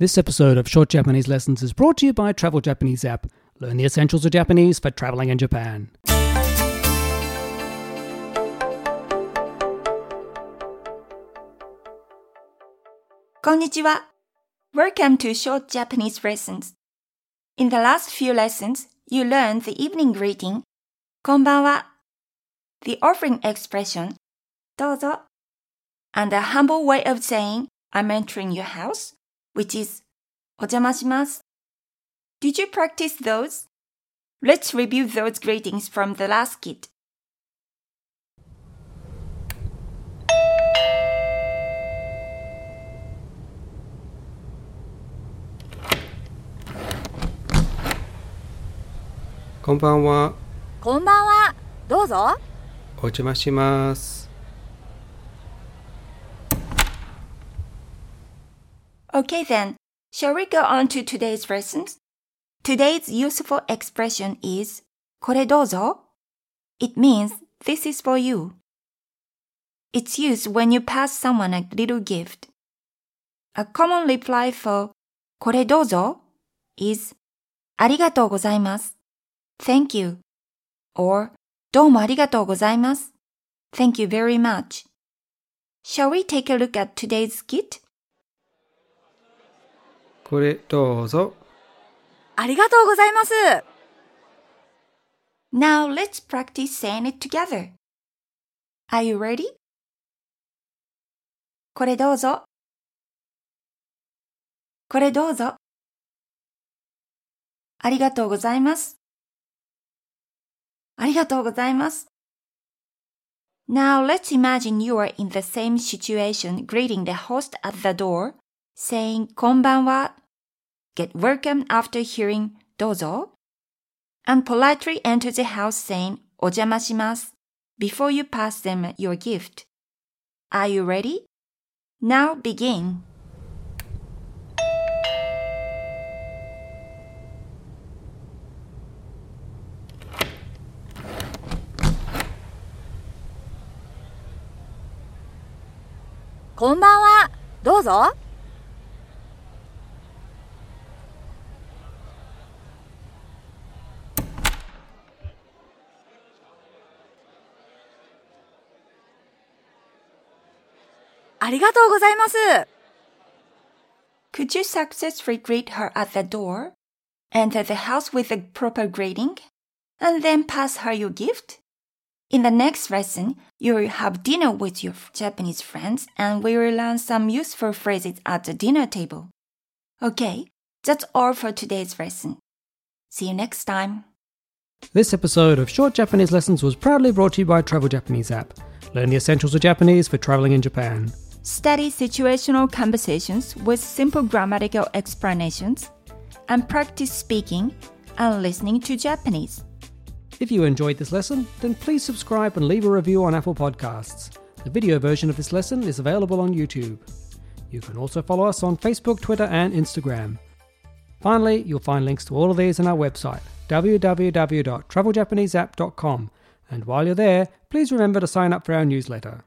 This episode of Short Japanese Lessons is brought to you by Travel Japanese app. Learn the essentials of Japanese for traveling in Japan. Konnichiwa. Welcome to Short Japanese Lessons. In the last few lessons, you learned the evening greeting, konbanwa, the offering expression, dozo, and a humble way of saying, I'm entering your house, which is お邪魔します. Did you practice those? Let's review those greetings from the last kit. こんばんは。こんばんは。どうぞ。お邪魔します。 Okay then, shall we go on to today's lessons? Today's useful expression is これどうぞ. It means this is for you. It's used when you pass someone a little gift. A common reply for これどうぞ is ありがとうございます。Thank you. or どうもありがとうございます。Thank you very much. Shall we take a look at today's skit? これどうぞ。ありがとうございます。Now let's practice saying it together. Are you ready? これどうぞ。これどうぞ。ありがとうございます。ありがとうございます。Now let's imagine you are in the same situation greeting the host at the door, saying こんばんは get welcome after hearing dozo, and politely enter the house saying ojamashimasu before you pass them your gift. Are you ready? Now begin. Konbanwa, dozo. ありがとうございます。 Could you successfully greet her at the door, enter the house with a proper greeting, and then pass her your gift? In the next lesson, you will have dinner with your Japanese friends and we will learn some useful phrases at the dinner table. Okay, that's all for today's lesson. See you next time. This episode of Short Japanese Lessons was proudly brought to you by Travel Japanese app. Learn the essentials of Japanese for traveling in Japan. Study situational conversations with simple grammatical explanations and practice speaking and listening to Japanese. If you enjoyed this lesson, then please subscribe and leave a review on Apple Podcasts. The video version of this lesson is available on YouTube. You can also follow us on Facebook, Twitter, and Instagram. Finally, you'll find links to all of these on our website, www.traveljapaneseapp.com. And while you're there, please remember to sign up for our newsletter.